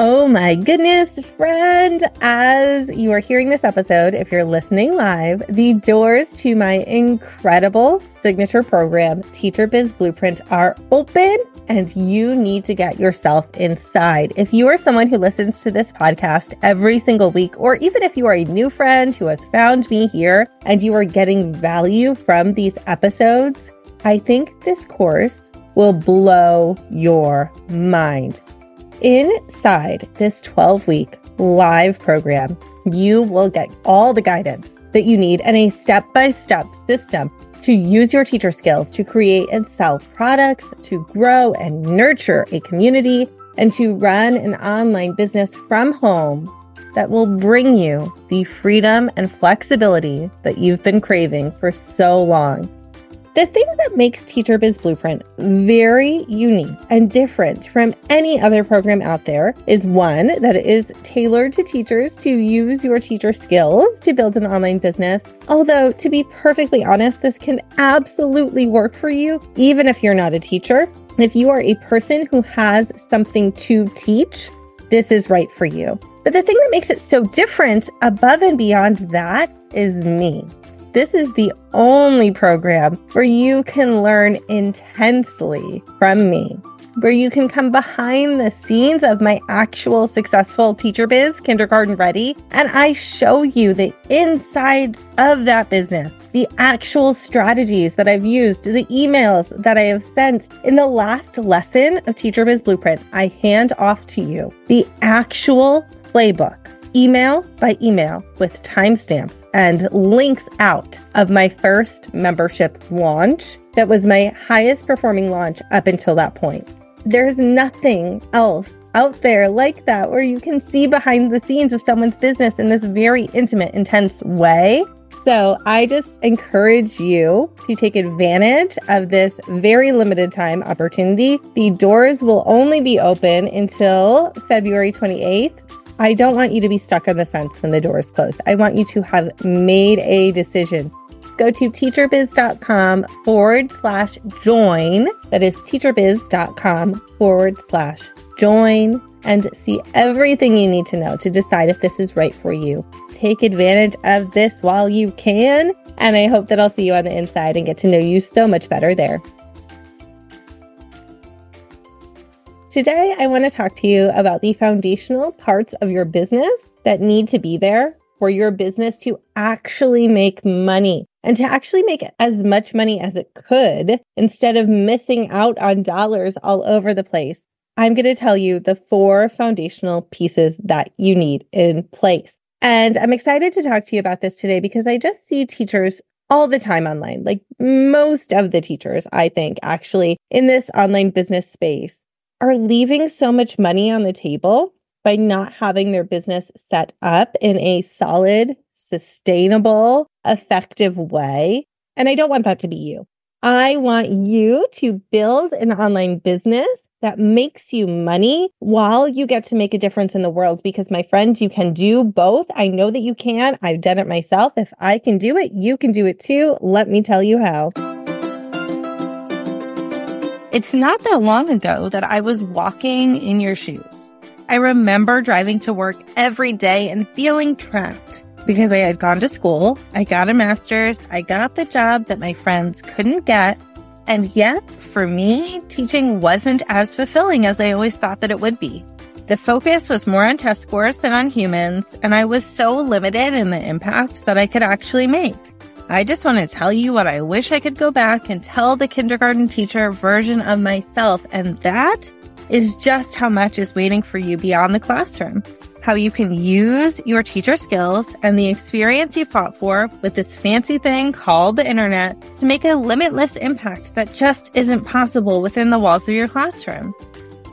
Oh my goodness, friend. As you are hearing this episode, if you're listening live, the doors to my incredible signature program, Teacher Biz Blueprint, are open and you need to get yourself inside. If you are someone who listens to this podcast every single week, or even if you are a new friend who has found me here and you are getting value from these episodes, I think this course will blow your mind. Inside this 12 week live program, you will get all the guidance that you need and a step by step system to use your teacher skills to create and sell products, to grow and nurture a community, and to run an online business from home that will bring you the freedom and flexibility that you've been craving for so long. The thing that makes Teacher Biz Blueprint very unique and different from any other program out there is one, that is tailored to teachers to use your teacher skills to build an online business. Although, to be perfectly honest, this can absolutely work for you, even if you're not a teacher. If you are a person who has something to teach, this is right for you. But the thing that makes it so different above and beyond that is me. This is the only program where you can learn intensely from me, where you can come behind the scenes of my actual successful teacher biz, kindergarten ready, and I show you the insides of that business the actual strategies that I've used, the emails that I have sent. In the last lesson of Teacher Biz Blueprint, I hand off to you the actual playbook email by email with timestamps and links out of my first membership launch that was my highest performing launch up until that point. There's nothing else out there like that where you can see behind the scenes of someone's business in this very intimate, intense way. So I just encourage you to take advantage of this very limited time opportunity. The doors will only be open until February 28th. I don't want you to be stuck on the fence when the door is closed. I want you to have made a decision. Go to teacherbiz.com forward slash join. That is teacherbiz.com forward slash join and see everything you need to know to decide if this is right for you. Take advantage of this while you can. And I hope that I'll see you on the inside and get to know you so much better there. Today, I want to talk to you about the foundational parts of your business that need to be there for your business to actually make money and to actually make as much money as it could instead of missing out on dollars all over the place. I'm going to tell you the four foundational pieces that you need in place. And I'm excited to talk to you about this today because I just see teachers all the time online, like most of the teachers, I think, actually in this online business space are leaving so much money on the table by not having their business set up in a solid, sustainable, effective way. And I don't want that to be you. I want you to build an online business that makes you money while you get to make a difference in the world. Because, my friends, you can do both. I know that you can. I've done it myself. If I can do it, you can do it too. Let me tell you how. It's not that long ago that I was walking in your shoes. I remember driving to work every day and feeling trapped because I had gone to school, I got a master's, I got the job that my friends couldn't get. And yet, for me, teaching wasn't as fulfilling as I always thought that it would be. The focus was more on test scores than on humans, and I was so limited in the impact that I could actually make. I just want to tell you what I wish I could go back and tell the kindergarten teacher version of myself. And that is just how much is waiting for you beyond the classroom. How you can use your teacher skills and the experience you fought for with this fancy thing called the internet to make a limitless impact that just isn't possible within the walls of your classroom.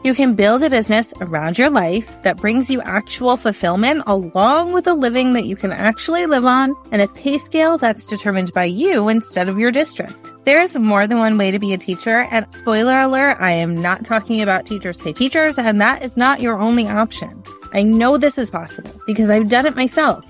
You can build a business around your life that brings you actual fulfillment along with a living that you can actually live on and a pay scale that's determined by you instead of your district. There's more than one way to be a teacher and spoiler alert, I am not talking about teachers pay teachers and that is not your only option. I know this is possible because I've done it myself.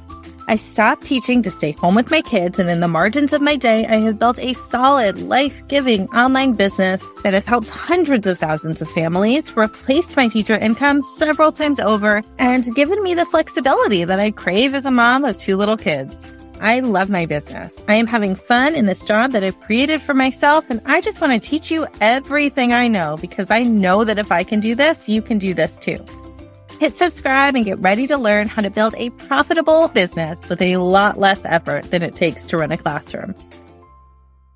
I stopped teaching to stay home with my kids, and in the margins of my day, I have built a solid, life giving online business that has helped hundreds of thousands of families, replaced my teacher income several times over, and given me the flexibility that I crave as a mom of two little kids. I love my business. I am having fun in this job that I've created for myself, and I just want to teach you everything I know because I know that if I can do this, you can do this too. Hit subscribe and get ready to learn how to build a profitable business with a lot less effort than it takes to run a classroom.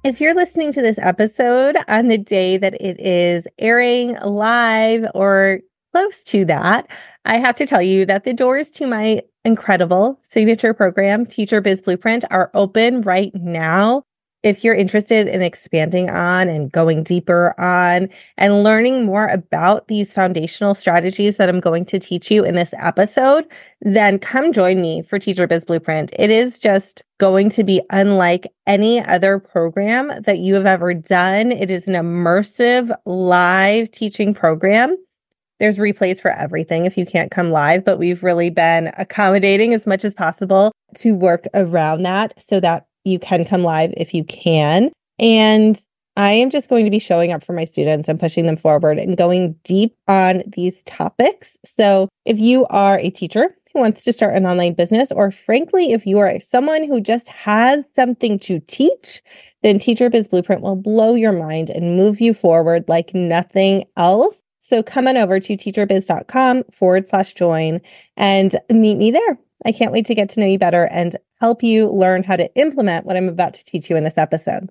If you're listening to this episode on the day that it is airing live or close to that, I have to tell you that the doors to my incredible signature program, Teacher Biz Blueprint, are open right now if you're interested in expanding on and going deeper on and learning more about these foundational strategies that I'm going to teach you in this episode, then come join me for Teacher Biz Blueprint. It is just going to be unlike any other program that you have ever done. It is an immersive live teaching program. There's replays for everything if you can't come live, but we've really been accommodating as much as possible to work around that so that you can come live if you can. And I am just going to be showing up for my students and pushing them forward and going deep on these topics. So if you are a teacher who wants to start an online business, or frankly, if you are someone who just has something to teach, then Teacher Biz Blueprint will blow your mind and move you forward like nothing else. So come on over to teacherbiz.com forward slash join and meet me there. I can't wait to get to know you better and help you learn how to implement what I'm about to teach you in this episode.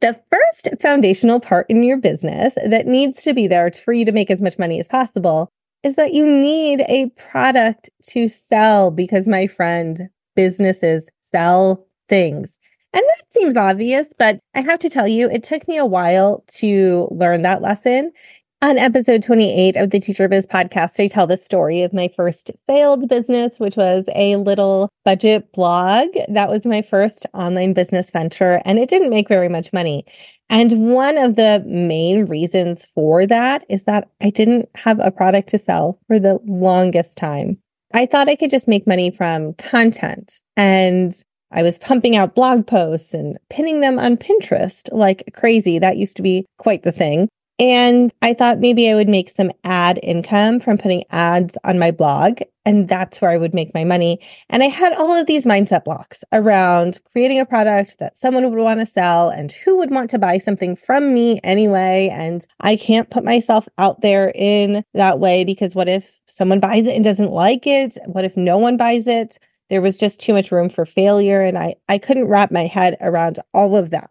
The first foundational part in your business that needs to be there for you to make as much money as possible is that you need a product to sell because, my friend, businesses sell things. And that seems obvious, but I have to tell you, it took me a while to learn that lesson. On episode 28 of the Teacher Biz podcast, I tell the story of my first failed business, which was a little budget blog. That was my first online business venture, and it didn't make very much money. And one of the main reasons for that is that I didn't have a product to sell for the longest time. I thought I could just make money from content and I was pumping out blog posts and pinning them on Pinterest like crazy. That used to be quite the thing. And I thought maybe I would make some ad income from putting ads on my blog. And that's where I would make my money. And I had all of these mindset blocks around creating a product that someone would want to sell and who would want to buy something from me anyway. And I can't put myself out there in that way because what if someone buys it and doesn't like it? What if no one buys it? There was just too much room for failure. And I, I couldn't wrap my head around all of that.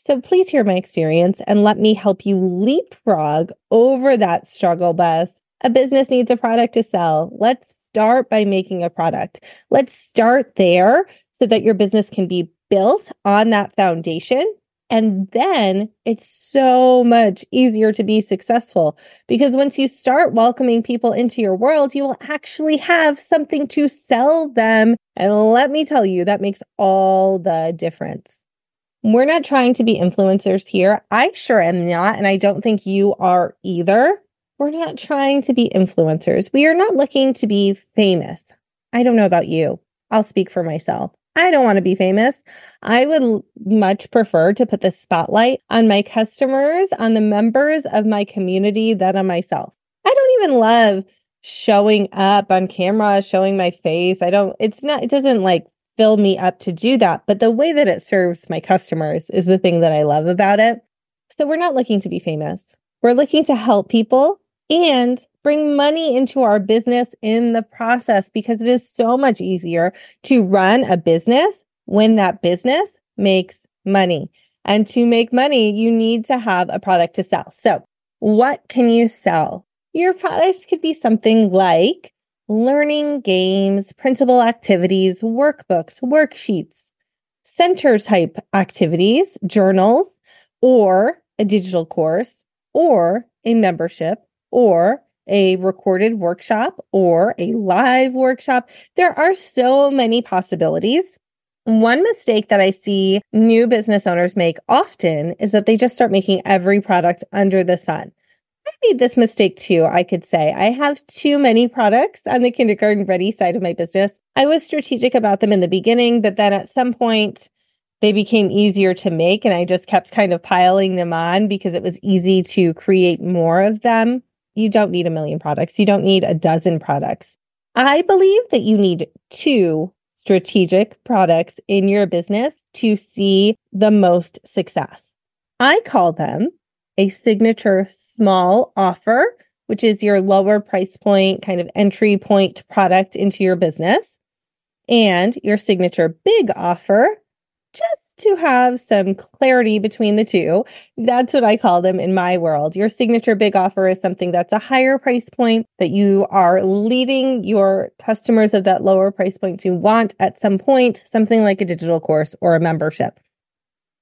So please hear my experience and let me help you leapfrog over that struggle bus. A business needs a product to sell. Let's start by making a product. Let's start there so that your business can be built on that foundation. And then it's so much easier to be successful because once you start welcoming people into your world, you will actually have something to sell them. And let me tell you, that makes all the difference. We're not trying to be influencers here. I sure am not. And I don't think you are either. We're not trying to be influencers. We are not looking to be famous. I don't know about you. I'll speak for myself. I don't want to be famous. I would much prefer to put the spotlight on my customers, on the members of my community than on myself. I don't even love showing up on camera, showing my face. I don't, it's not, it doesn't like fill me up to do that. But the way that it serves my customers is the thing that I love about it. So we're not looking to be famous. We're looking to help people and bring money into our business in the process because it is so much easier to run a business when that business makes money. And to make money, you need to have a product to sell. So, what can you sell? Your product could be something like learning games, printable activities, workbooks, worksheets, center type activities, journals, or a digital course, or a membership, or a recorded workshop, or a live workshop. There are so many possibilities. One mistake that I see new business owners make often is that they just start making every product under the sun. Made this mistake too, I could say. I have too many products on the kindergarten ready side of my business. I was strategic about them in the beginning, but then at some point, they became easier to make and I just kept kind of piling them on because it was easy to create more of them. You don't need a million products. You don't need a dozen products. I believe that you need two strategic products in your business to see the most success. I call them a signature small offer, which is your lower price point, kind of entry point product into your business, and your signature big offer, just to have some clarity between the two. That's what I call them in my world. Your signature big offer is something that's a higher price point that you are leading your customers of that lower price point to want at some point, something like a digital course or a membership.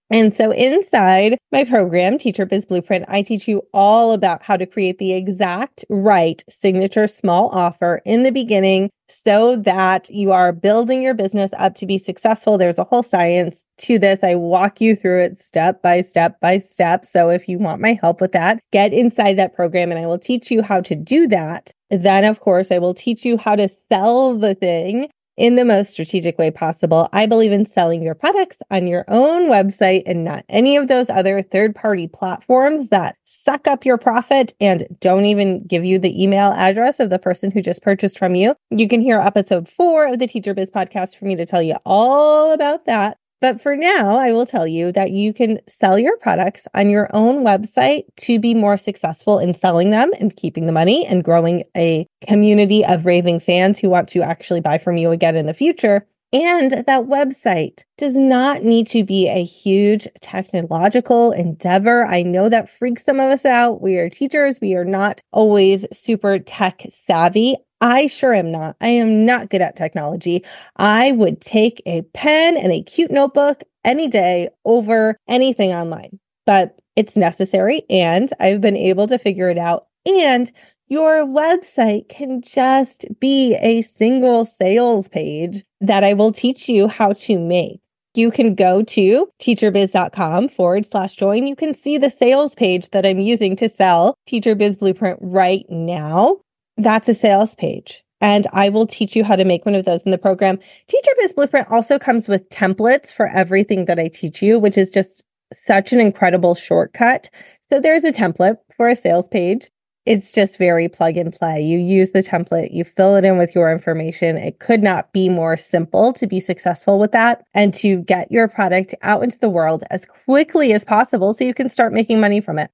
And so inside my program, Teacher Biz Blueprint, I teach you all about how to create the exact right signature small offer in the beginning so that you are building your business up to be successful. There's a whole science to this. I walk you through it step by step by step. So if you want my help with that, get inside that program and I will teach you how to do that. Then, of course, I will teach you how to sell the thing in the most strategic way possible. I believe in selling your products on your own website and not any of those other third party platforms that suck up your profit and don't even give you the email address of the person who just purchased from you. You can hear episode four of the Teacher Biz podcast for me to tell you all about that. But for now, I will tell you that you can sell your products on your own website to be more successful in selling them and keeping the money and growing a community of raving fans who want to actually buy from you again in the future. And that website does not need to be a huge technological endeavor. I know that freaks some of us out. We are teachers, we are not always super tech savvy. I sure am not. I am not good at technology. I would take a pen and a cute notebook any day over anything online, but it's necessary. And I've been able to figure it out. And your website can just be a single sales page that I will teach you how to make. You can go to teacherbiz.com forward slash join. You can see the sales page that I'm using to sell Teacher Biz Blueprint right now. That's a sales page. And I will teach you how to make one of those in the program. Teacher Biz Blueprint also comes with templates for everything that I teach you, which is just such an incredible shortcut. So there's a template for a sales page. It's just very plug and play. You use the template, you fill it in with your information. It could not be more simple to be successful with that and to get your product out into the world as quickly as possible so you can start making money from it.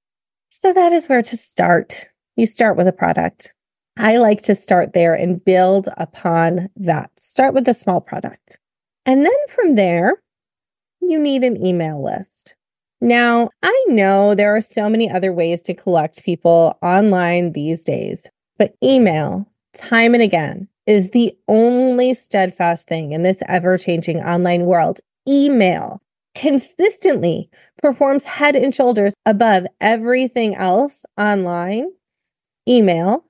So that is where to start. You start with a product. I like to start there and build upon that. Start with a small product. And then from there, you need an email list. Now, I know there are so many other ways to collect people online these days, but email, time and again, is the only steadfast thing in this ever changing online world. Email consistently performs head and shoulders above everything else online. Email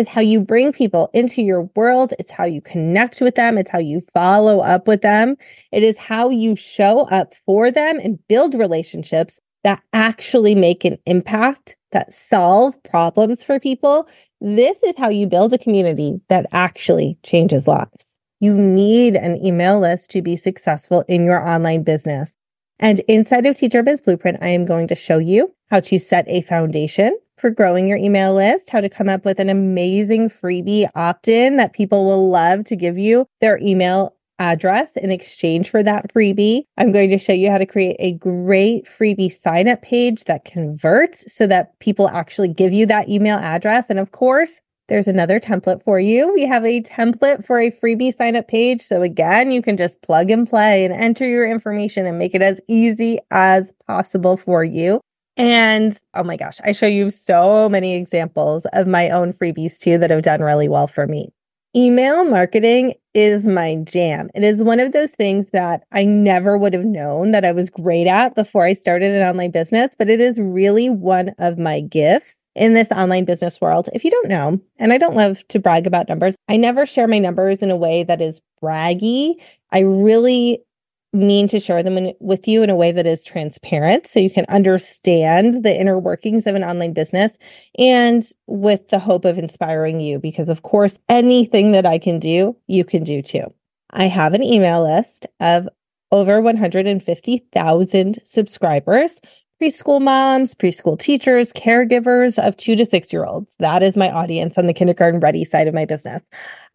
is how you bring people into your world. It's how you connect with them. It's how you follow up with them. It is how you show up for them and build relationships that actually make an impact, that solve problems for people. This is how you build a community that actually changes lives. You need an email list to be successful in your online business. And inside of Teacher Biz Blueprint, I am going to show you how to set a foundation for growing your email list, how to come up with an amazing freebie opt in that people will love to give you their email address in exchange for that freebie. I'm going to show you how to create a great freebie sign up page that converts so that people actually give you that email address. And of course, there's another template for you. We have a template for a freebie sign up page. So again, you can just plug and play and enter your information and make it as easy as possible for you. And oh my gosh, I show you so many examples of my own freebies too that have done really well for me. Email marketing is my jam. It is one of those things that I never would have known that I was great at before I started an online business, but it is really one of my gifts in this online business world. If you don't know, and I don't love to brag about numbers, I never share my numbers in a way that is braggy. I really mean to share them in, with you in a way that is transparent so you can understand the inner workings of an online business and with the hope of inspiring you because of course anything that I can do you can do too. I have an email list of over 150,000 subscribers preschool moms, preschool teachers, caregivers of two to six year olds. That is my audience on the kindergarten ready side of my business.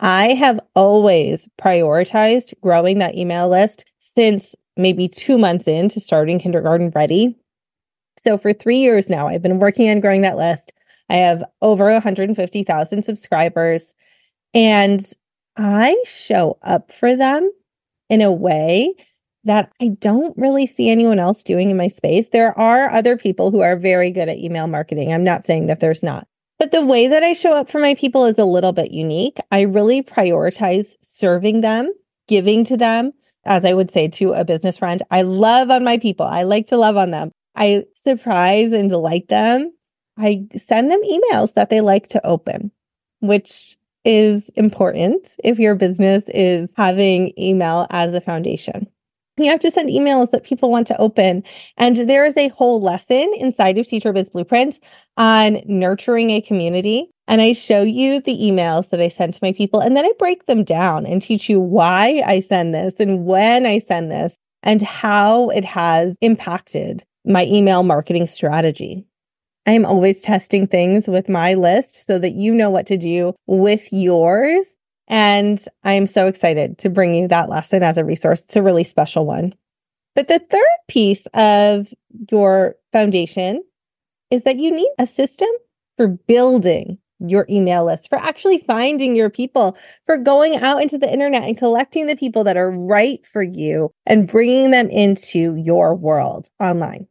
I have always prioritized growing that email list since maybe two months into starting kindergarten ready. So for three years now, I've been working on growing that list. I have over 150,000 subscribers and I show up for them in a way that I don't really see anyone else doing in my space. There are other people who are very good at email marketing. I'm not saying that there's not. But the way that I show up for my people is a little bit unique. I really prioritize serving them, giving to them, as I would say to a business friend. I love on my people. I like to love on them. I surprise and delight them. I send them emails that they like to open, which is important if your business is having email as a foundation. You have to send emails that people want to open. And there is a whole lesson inside of Teacher Biz Blueprint on nurturing a community. And I show you the emails that I send to my people, and then I break them down and teach you why I send this and when I send this and how it has impacted my email marketing strategy. I am always testing things with my list so that you know what to do with yours and I'm so excited to bring you that lesson as a resource. It's a really special one. But the third piece of your foundation is that you need a system for building your email list, for actually finding your people, for going out into the internet and collecting the people that are right for you and bringing them into your world online.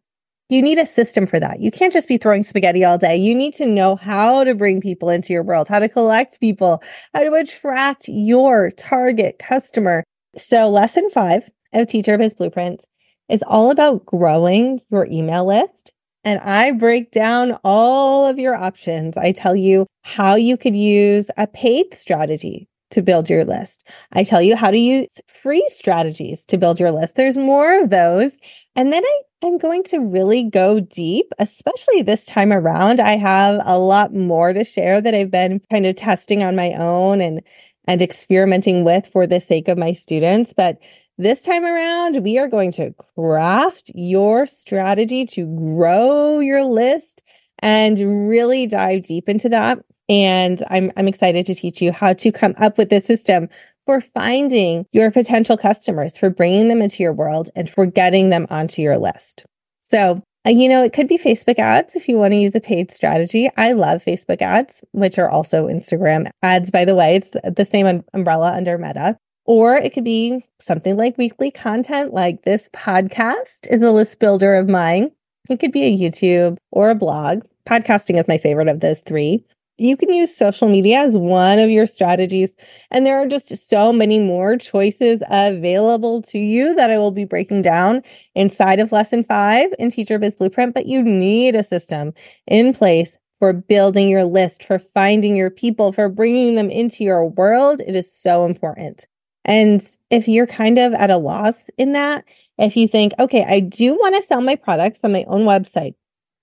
You need a system for that. You can't just be throwing spaghetti all day. You need to know how to bring people into your world, how to collect people, how to attract your target customer. So, lesson five of Teacher Biz Blueprint is all about growing your email list. And I break down all of your options. I tell you how you could use a paid strategy to build your list. I tell you how to use free strategies to build your list. There's more of those. And then I I'm going to really go deep, especially this time around. I have a lot more to share that I've been kind of testing on my own and and experimenting with for the sake of my students, but this time around, we are going to craft your strategy to grow your list and really dive deep into that. And I'm, I'm excited to teach you how to come up with this system for finding your potential customers, for bringing them into your world, and for getting them onto your list. So, uh, you know, it could be Facebook ads if you want to use a paid strategy. I love Facebook ads, which are also Instagram ads, by the way. It's the same umbrella under Meta. Or it could be something like weekly content, like this podcast is a list builder of mine. It could be a YouTube or a blog. Podcasting is my favorite of those three you can use social media as one of your strategies. And there are just so many more choices available to you that I will be breaking down inside of lesson five in Teacher Biz Blueprint. But you need a system in place for building your list, for finding your people, for bringing them into your world. It is so important. And if you're kind of at a loss in that, if you think, okay, I do want to sell my products on my own website,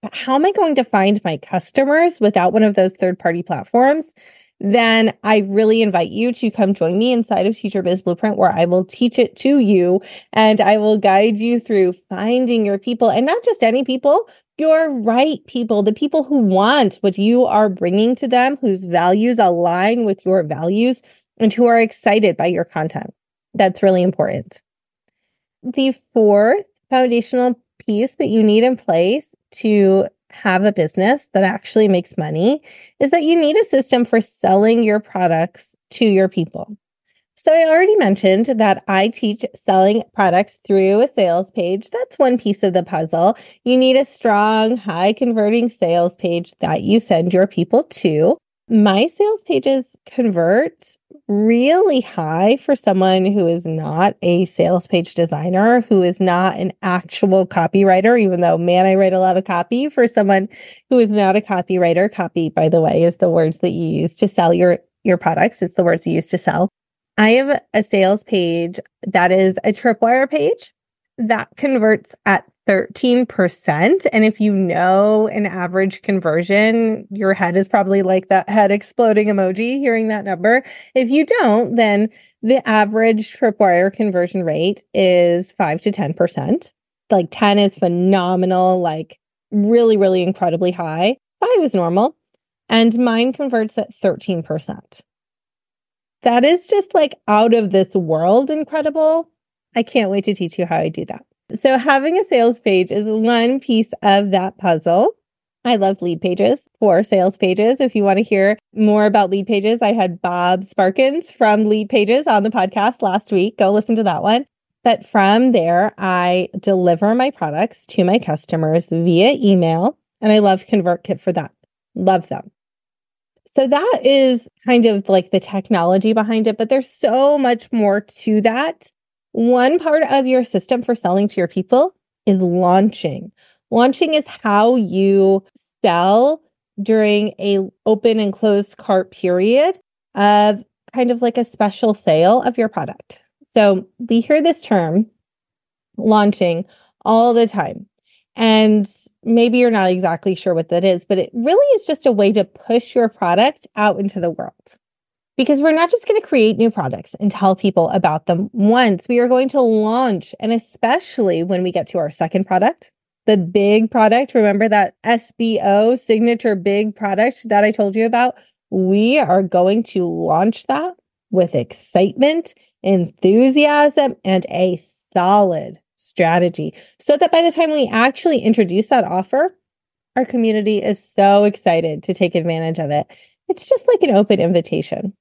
but how am I going to find my customers without one of those third party platforms? Then I really invite you to come join me inside of Teacher Biz Blueprint, where I will teach it to you and I will guide you through finding your people and not just any people, your right people, the people who want what you are bringing to them, whose values align with your values, and who are excited by your content. That's really important. The fourth foundational piece that you need in place to have a business that actually makes money is that you need a system for selling your products to your people. So, I already mentioned that I teach selling products through a sales page. That's one piece of the puzzle. You need a strong, high converting sales page that you send your people to my sales pages convert really high for someone who is not a sales page designer, who is not an actual copywriter, even though, man, I write a lot of copy for someone who is not a copywriter. Copy, by the way, is the words that you use to sell your, your products. It's the words you use to sell. I have a sales page that is a tripwire page that converts at 13%. And if you know an average conversion, your head is probably like that head exploding emoji hearing that number. If you don't, then the average tripwire conversion rate is 5 to 10%. Like 10 is phenomenal, like really, really incredibly high. 5 is normal. And mine converts at 13%. That is just like out of this world incredible. I can't wait to teach you how I do that. So, having a sales page is one piece of that puzzle. I love Leadpages for sales pages. If you want to hear more about Leadpages, I had Bob Sparkins from Leadpages on the podcast last week. Go listen to that one. But from there, I deliver my products to my customers via email. And I love ConvertKit for that. Love them. So that is kind of like the technology behind it, but there's so much more to that. One part of your system for selling to your people is launching. Launching is how you sell during a open and closed cart period of kind of like a special sale of your product. So we hear this term launching all the time. And maybe you're not exactly sure what that is, but it really is just a way to push your product out into the world. Because we're not just going to create new products and tell people about them once, we are going to launch. And especially when we get to our second product, the big product, remember that SBO signature big product that I told you about? We are going to launch that with excitement, enthusiasm, and a solid strategy so that by the time we actually introduce that offer, our community is so excited to take advantage of it. It's just like an open invitation.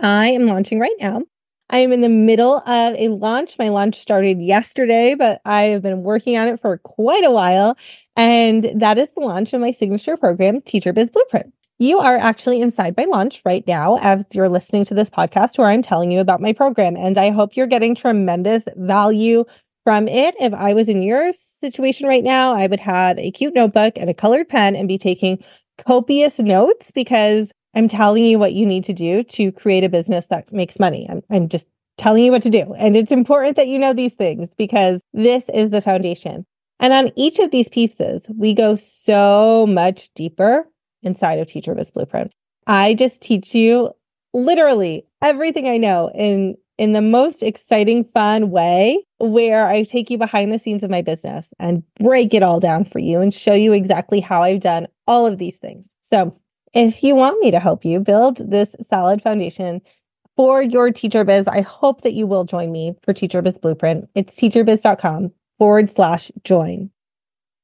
I am launching right now. I am in the middle of a launch. My launch started yesterday, but I have been working on it for quite a while. And that is the launch of my signature program, Teacher Biz Blueprint. You are actually inside my launch right now as you're listening to this podcast where I'm telling you about my program. And I hope you're getting tremendous value from it. If I was in your situation right now, I would have a cute notebook and a colored pen and be taking copious notes because I'm telling you what you need to do to create a business that makes money. I'm, I'm just telling you what to do. And it's important that you know these things because this is the foundation. And on each of these pieces, we go so much deeper inside of Teacher Biz Blueprint. I just teach you literally everything I know in in the most exciting, fun way where I take you behind the scenes of my business and break it all down for you and show you exactly how I've done all of these things. So, if you want me to help you build this solid foundation for your teacher biz, I hope that you will join me for Teacher Biz Blueprint. It's teacherbiz.com forward slash join.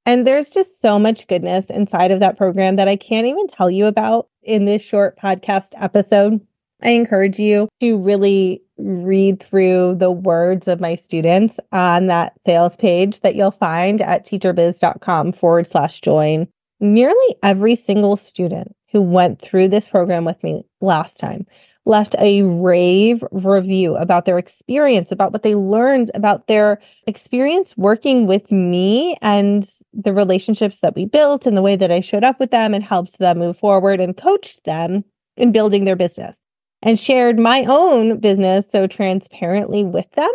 And there's just so much goodness inside of that program that I can't even tell you about in this short podcast episode. I encourage you to really read through the words of my students on that sales page that you'll find at teacherbiz.com forward slash join. Nearly every single student who went through this program with me last time left a rave review about their experience, about what they learned, about their experience working with me and the relationships that we built and the way that I showed up with them and helped them move forward and coached them in building their business and shared my own business so transparently with them.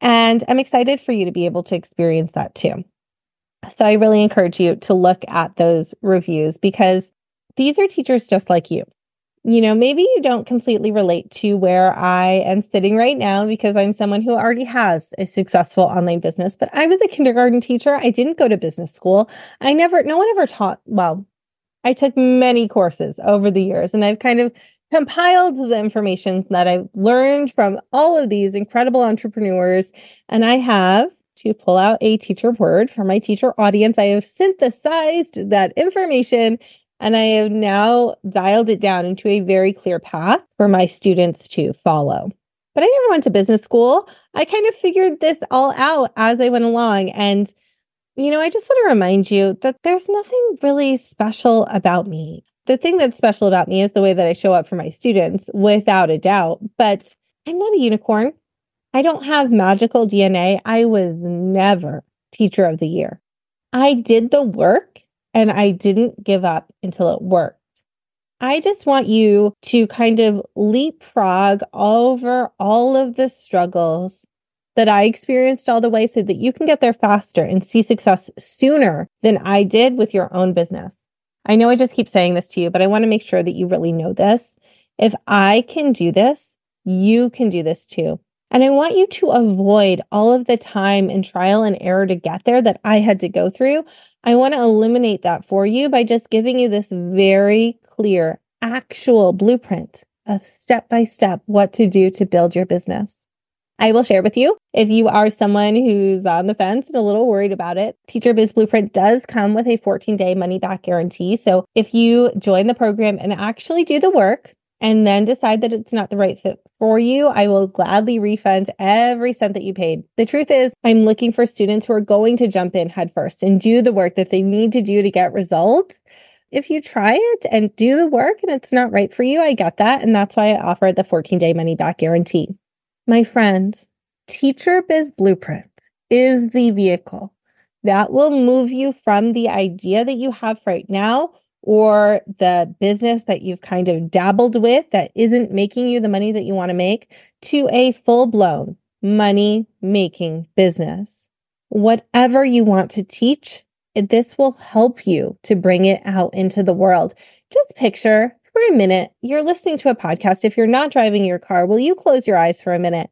And I'm excited for you to be able to experience that too. So I really encourage you to look at those reviews because these are teachers just like you you know, maybe you don't completely relate to where I am sitting right now because I'm someone who already has a successful online business, but I was a kindergarten teacher. I didn't go to business school. I never, no one ever taught, well, I took many courses over the years and I've kind of compiled the information that I've learned from all of these incredible entrepreneurs. And I have to pull out a teacher word for my teacher audience. I have synthesized that information and I have now dialed it down into a very clear path for my students to follow. But I never went to business school. I kind of figured this all out as I went along. And, you know, I just want to remind you that there's nothing really special about me. The thing that's special about me is the way that I show up for my students, without a doubt. But I'm not a unicorn. I don't have magical DNA. I was never teacher of the year. I did the work and I didn't give up until it worked. I just want you to kind of leapfrog over all of the struggles that I experienced all the way so that you can get there faster and see success sooner than I did with your own business. I know I just keep saying this to you, but I want to make sure that you really know this. If I can do this, you can do this too. And I want you to avoid all of the time and trial and error to get there that I had to go through. I want to eliminate that for you by just giving you this very clear, actual blueprint of step by step what to do to build your business. I will share with you if you are someone who's on the fence and a little worried about it. Teacher Biz Blueprint does come with a 14 day money back guarantee. So if you join the program and actually do the work, and then decide that it's not the right fit for you, I will gladly refund every cent that you paid. The truth is, I'm looking for students who are going to jump in headfirst and do the work that they need to do to get results. If you try it and do the work and it's not right for you, I get that. And that's why I offer the 14 day money back guarantee. My friends, Teacher Biz Blueprint is the vehicle that will move you from the idea that you have right now or the business that you've kind of dabbled with that isn't making you the money that you want to make to a full blown money making business. Whatever you want to teach, this will help you to bring it out into the world. Just picture for a minute, you're listening to a podcast. If you're not driving your car, will you close your eyes for a minute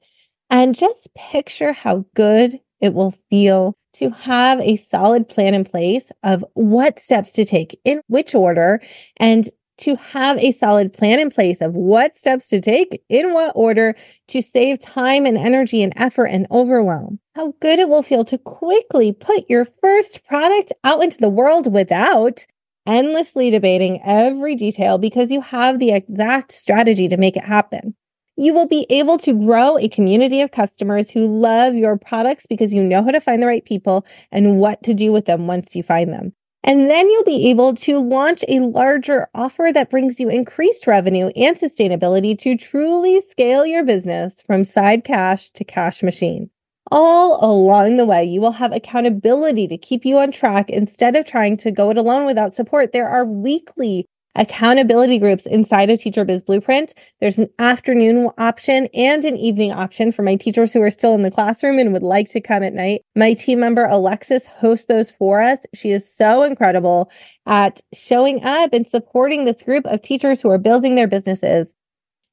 and just picture how good it will feel to have a solid plan in place of what steps to take in which order and to have a solid plan in place of what steps to take in what order to save time and energy and effort and overwhelm. How good it will feel to quickly put your first product out into the world without endlessly debating every detail because you have the exact strategy to make it happen. You will be able to grow a community of customers who love your products because you know how to find the right people and what to do with them once you find them. And then you'll be able to launch a larger offer that brings you increased revenue and sustainability to truly scale your business from side cash to cash machine. All along the way, you will have accountability to keep you on track instead of trying to go it alone without support. There are weekly accountability groups inside of Teacher Biz Blueprint. There's an afternoon option and an evening option for my teachers who are still in the classroom and would like to come at night. My team member Alexis hosts those for us. She is so incredible at showing up and supporting this group of teachers who are building their businesses.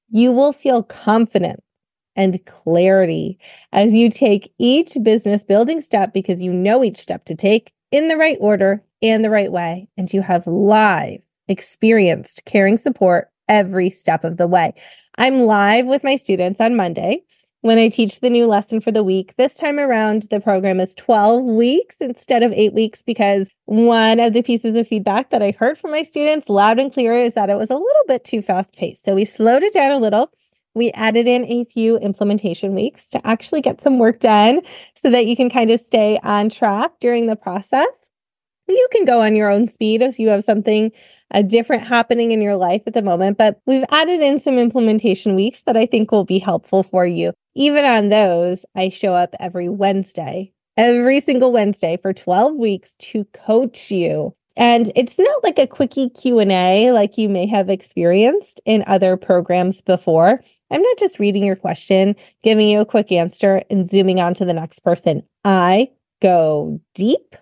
You will feel confident and clarity as you take each business building step because you know each step to take in the right order and the right way. And you have live experienced caring support every step of the way. I'm live with my students on Monday when I teach the new lesson for the week. This time around, the program is 12 weeks instead of eight weeks because one of the pieces of feedback that I heard from my students loud and clear is that it was a little bit too fast paced. So we slowed it down a little. We added in a few implementation weeks to actually get some work done so that you can kind of stay on track during the process. You can go on your own speed if you have something a different happening in your life at the moment, but we've added in some implementation weeks that I think will be helpful for you. Even on those, I show up every Wednesday, every single Wednesday for 12 weeks to coach you. And it's not like a quickie Q&A like you may have experienced in other programs before. I'm not just reading your question, giving you a quick answer and zooming on to the next person. I go deep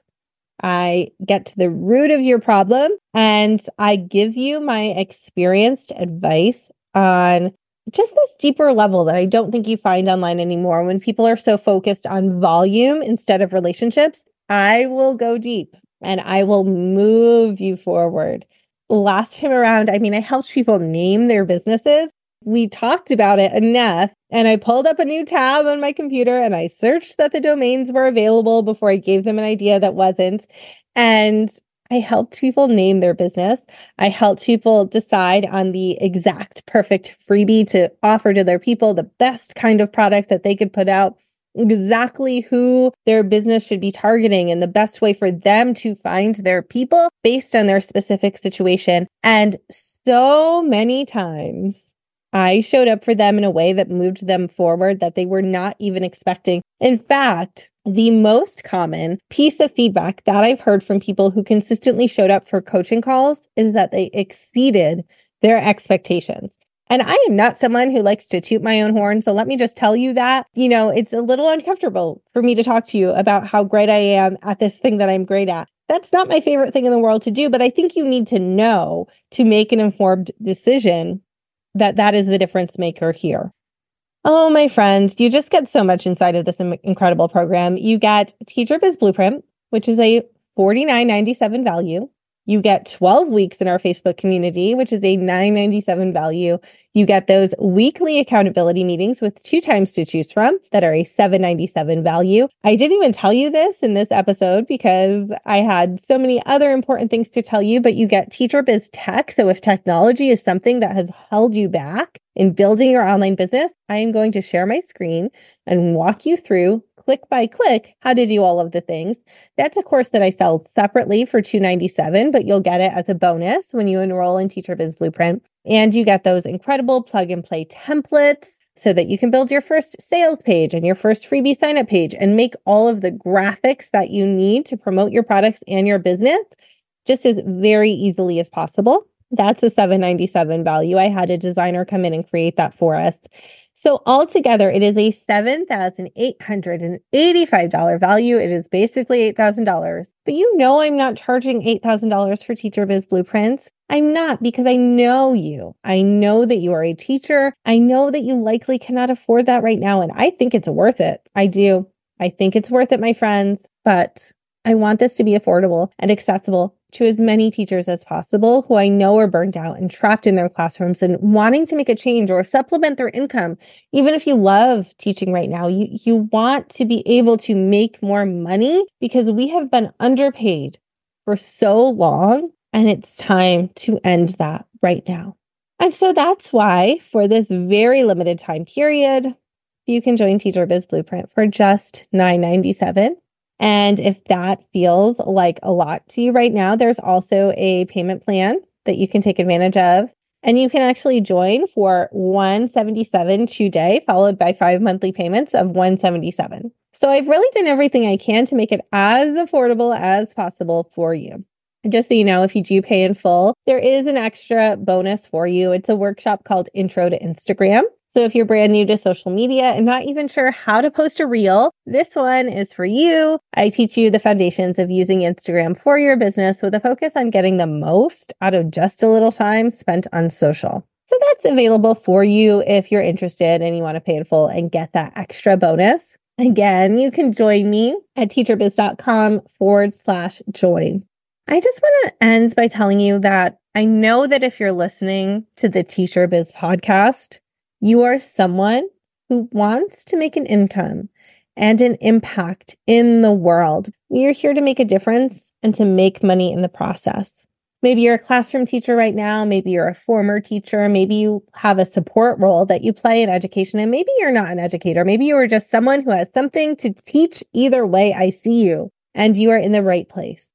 I get to the root of your problem and I give you my experienced advice on just this deeper level that I don't think you find online anymore. When people are so focused on volume instead of relationships, I will go deep and I will move you forward. Last time around, I mean, I helped people name their businesses. We talked about it enough and I pulled up a new tab on my computer and I searched that the domains were available before I gave them an idea that wasn't. And I helped people name their business. I helped people decide on the exact perfect freebie to offer to their people, the best kind of product that they could put out, exactly who their business should be targeting, and the best way for them to find their people based on their specific situation. And so many times I showed up for them in a way that moved them forward that they were not even expecting. In fact, the most common piece of feedback that I've heard from people who consistently showed up for coaching calls is that they exceeded their expectations. And I am not someone who likes to toot my own horn. So let me just tell you that, you know, it's a little uncomfortable for me to talk to you about how great I am at this thing that I'm great at. That's not my favorite thing in the world to do, but I think you need to know to make an informed decision that that is the difference maker here. Oh, my friends, you just get so much inside of this incredible program. You get Teacher Biz Blueprint, which is a $49.97 value. You get 12 weeks in our Facebook community, which is a 997 value. You get those weekly accountability meetings with two times to choose from that are a 797 value. I didn't even tell you this in this episode because I had so many other important things to tell you, but you get Teacher Biz Tech. So if technology is something that has held you back in building your online business, I am going to share my screen and walk you through click by click how to do all of the things. That's a course that I sell separately for 297, but you'll get it as a bonus when you enroll in Teacher Biz Blueprint. And you get those incredible plug and play templates so that you can build your first sales page and your first freebie sign up page and make all of the graphics that you need to promote your products and your business just as very easily as possible. That's a 797 value. I had a designer come in and create that for us. So altogether, it is a $7,885 value. It is basically $8,000. But you know, I'm not charging $8,000 for Teacher Biz Blueprints. I'm not because I know you. I know that you are a teacher. I know that you likely cannot afford that right now. And I think it's worth it. I do. I think it's worth it, my friends. But I want this to be affordable and accessible to as many teachers as possible who I know are burned out and trapped in their classrooms and wanting to make a change or supplement their income. Even if you love teaching right now, you, you want to be able to make more money because we have been underpaid for so long and it's time to end that right now. And so that's why for this very limited time period, you can join Teacher Biz Blueprint for just $9.97 and if that feels like a lot to you right now, there's also a payment plan that you can take advantage of. And you can actually join for 177 today, followed by five monthly payments of 177. So I've really done everything I can to make it as affordable as possible for you. Just so you know, if you do pay in full, there is an extra bonus for you. It's a workshop called Intro to Instagram. So if you're brand new to social media and not even sure how to post a reel, this one is for you. I teach you the foundations of using Instagram for your business with a focus on getting the most out of just a little time spent on social. So that's available for you if you're interested and you want to pay in full and get that extra bonus. Again, you can join me at teacherbiz.com forward slash join. I just want to end by telling you that I know that if you're listening to the Teacher Biz podcast, you are someone who wants to make an income and an impact in the world. You're here to make a difference and to make money in the process. Maybe you're a classroom teacher right now. Maybe you're a former teacher. Maybe you have a support role that you play in education. And maybe you're not an educator. Maybe you are just someone who has something to teach. Either way, I see you and you are in the right place.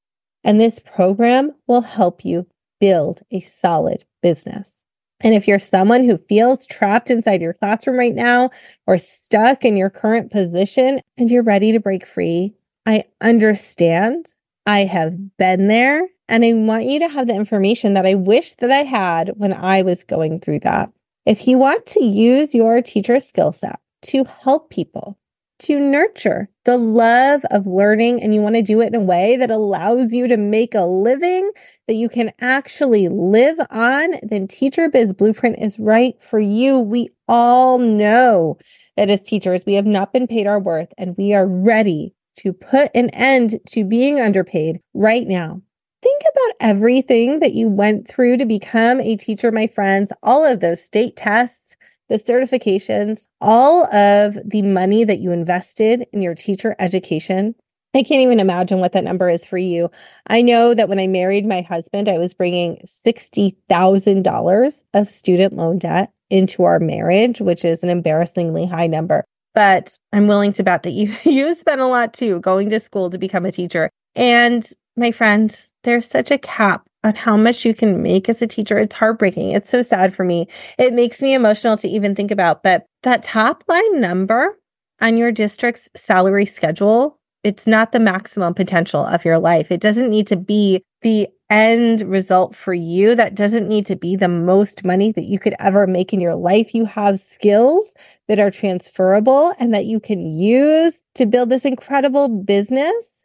And this program will help you build a solid business. And if you're someone who feels trapped inside your classroom right now or stuck in your current position and you're ready to break free, I understand. I have been there and I want you to have the information that I wish that I had when I was going through that. If you want to use your teacher skill set to help people, to nurture the love of learning and you want to do it in a way that allows you to make a living that you can actually live on, then Teacher Biz Blueprint is right for you. We all know that as teachers, we have not been paid our worth and we are ready to put an end to being underpaid right now. Think about everything that you went through to become a teacher, my friends, all of those state tests, the certifications, all of the money that you invested in your teacher education. I can't even imagine what that number is for you. I know that when I married my husband, I was bringing $60,000 of student loan debt into our marriage, which is an embarrassingly high number. But I'm willing to bet that you you spent a lot too going to school to become a teacher. And my friend, there's such a cap on how much you can make as a teacher. It's heartbreaking. It's so sad for me. It makes me emotional to even think about. But that top line number on your district's salary schedule, it's not the maximum potential of your life. It doesn't need to be the end result for you. That doesn't need to be the most money that you could ever make in your life. You have skills that are transferable and that you can use to build this incredible business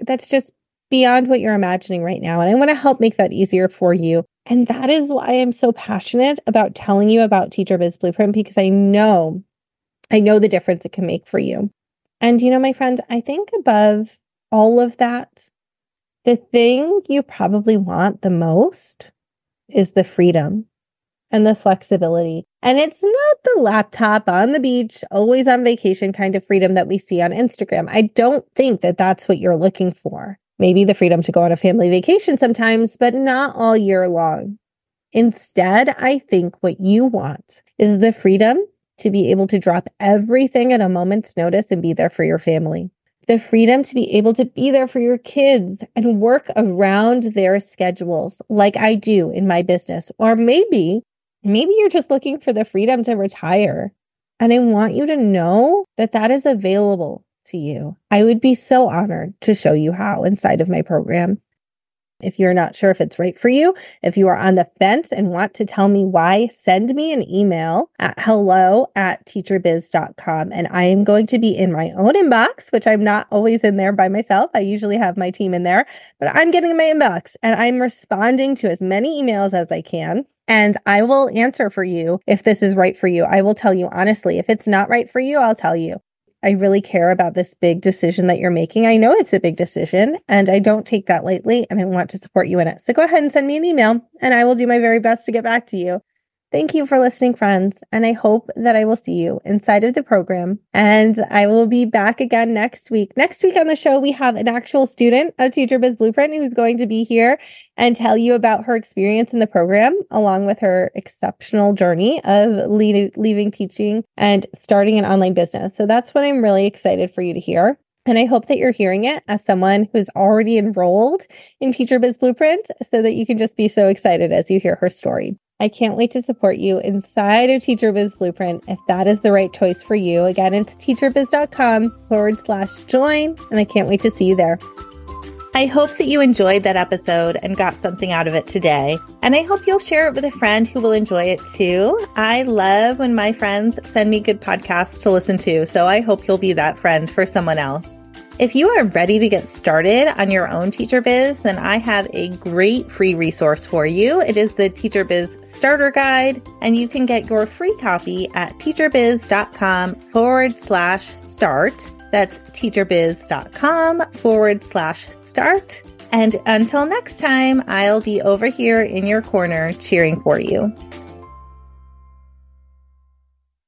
that's just beyond what you're imagining right now. And I want to help make that easier for you. And that is why I'm so passionate about telling you about Teacher Biz Blueprint because I know, I know the difference it can make for you. And you know, my friend, I think above all of that, the thing you probably want the most is the freedom and the flexibility. And it's not the laptop on the beach, always on vacation kind of freedom that we see on Instagram. I don't think that that's what you're looking for. Maybe the freedom to go on a family vacation sometimes, but not all year long. Instead, I think what you want is the freedom to be able to drop everything at a moment's notice and be there for your family the freedom to be able to be there for your kids and work around their schedules like I do in my business. Or maybe, maybe you're just looking for the freedom to retire. And I want you to know that that is available to you. I would be so honored to show you how inside of my program. If you're not sure if it's right for you, if you are on the fence and want to tell me why, send me an email at hello at teacherbiz.com. And I am going to be in my own inbox, which I'm not always in there by myself. I usually have my team in there, but I'm getting in my inbox and I'm responding to as many emails as I can. And I will answer for you if this is right for you. I will tell you honestly. If it's not right for you, I'll tell you. I really care about this big decision that you're making. I know it's a big decision and I don't take that lightly and I want to support you in it. So go ahead and send me an email and I will do my very best to get back to you. Thank you for listening, friends. And I hope that I will see you inside of the program. And I will be back again next week. Next week on the show, we have an actual student of Teacher Biz Blueprint who's going to be here and tell you about her experience in the program, along with her exceptional journey of leaving teaching and starting an online business. So that's what I'm really excited for you to hear. And I hope that you're hearing it as someone who's already enrolled in Teacher Biz Blueprint so that you can just be so excited as you hear her story. I can't wait to support you inside of Teacher Biz Blueprint if that is the right choice for you. Again, it's teacherbiz.com forward slash join, and I can't wait to see you there. I hope that you enjoyed that episode and got something out of it today. And I hope you'll share it with a friend who will enjoy it too. I love when my friends send me good podcasts to listen to, so I hope you'll be that friend for someone else. If you are ready to get started on your own teacher biz, then I have a great free resource for you. It is the Teacher Biz Starter Guide, and you can get your free copy at teacherbiz.com forward slash start. That's teacherbiz.com forward slash start. And until next time, I'll be over here in your corner cheering for you.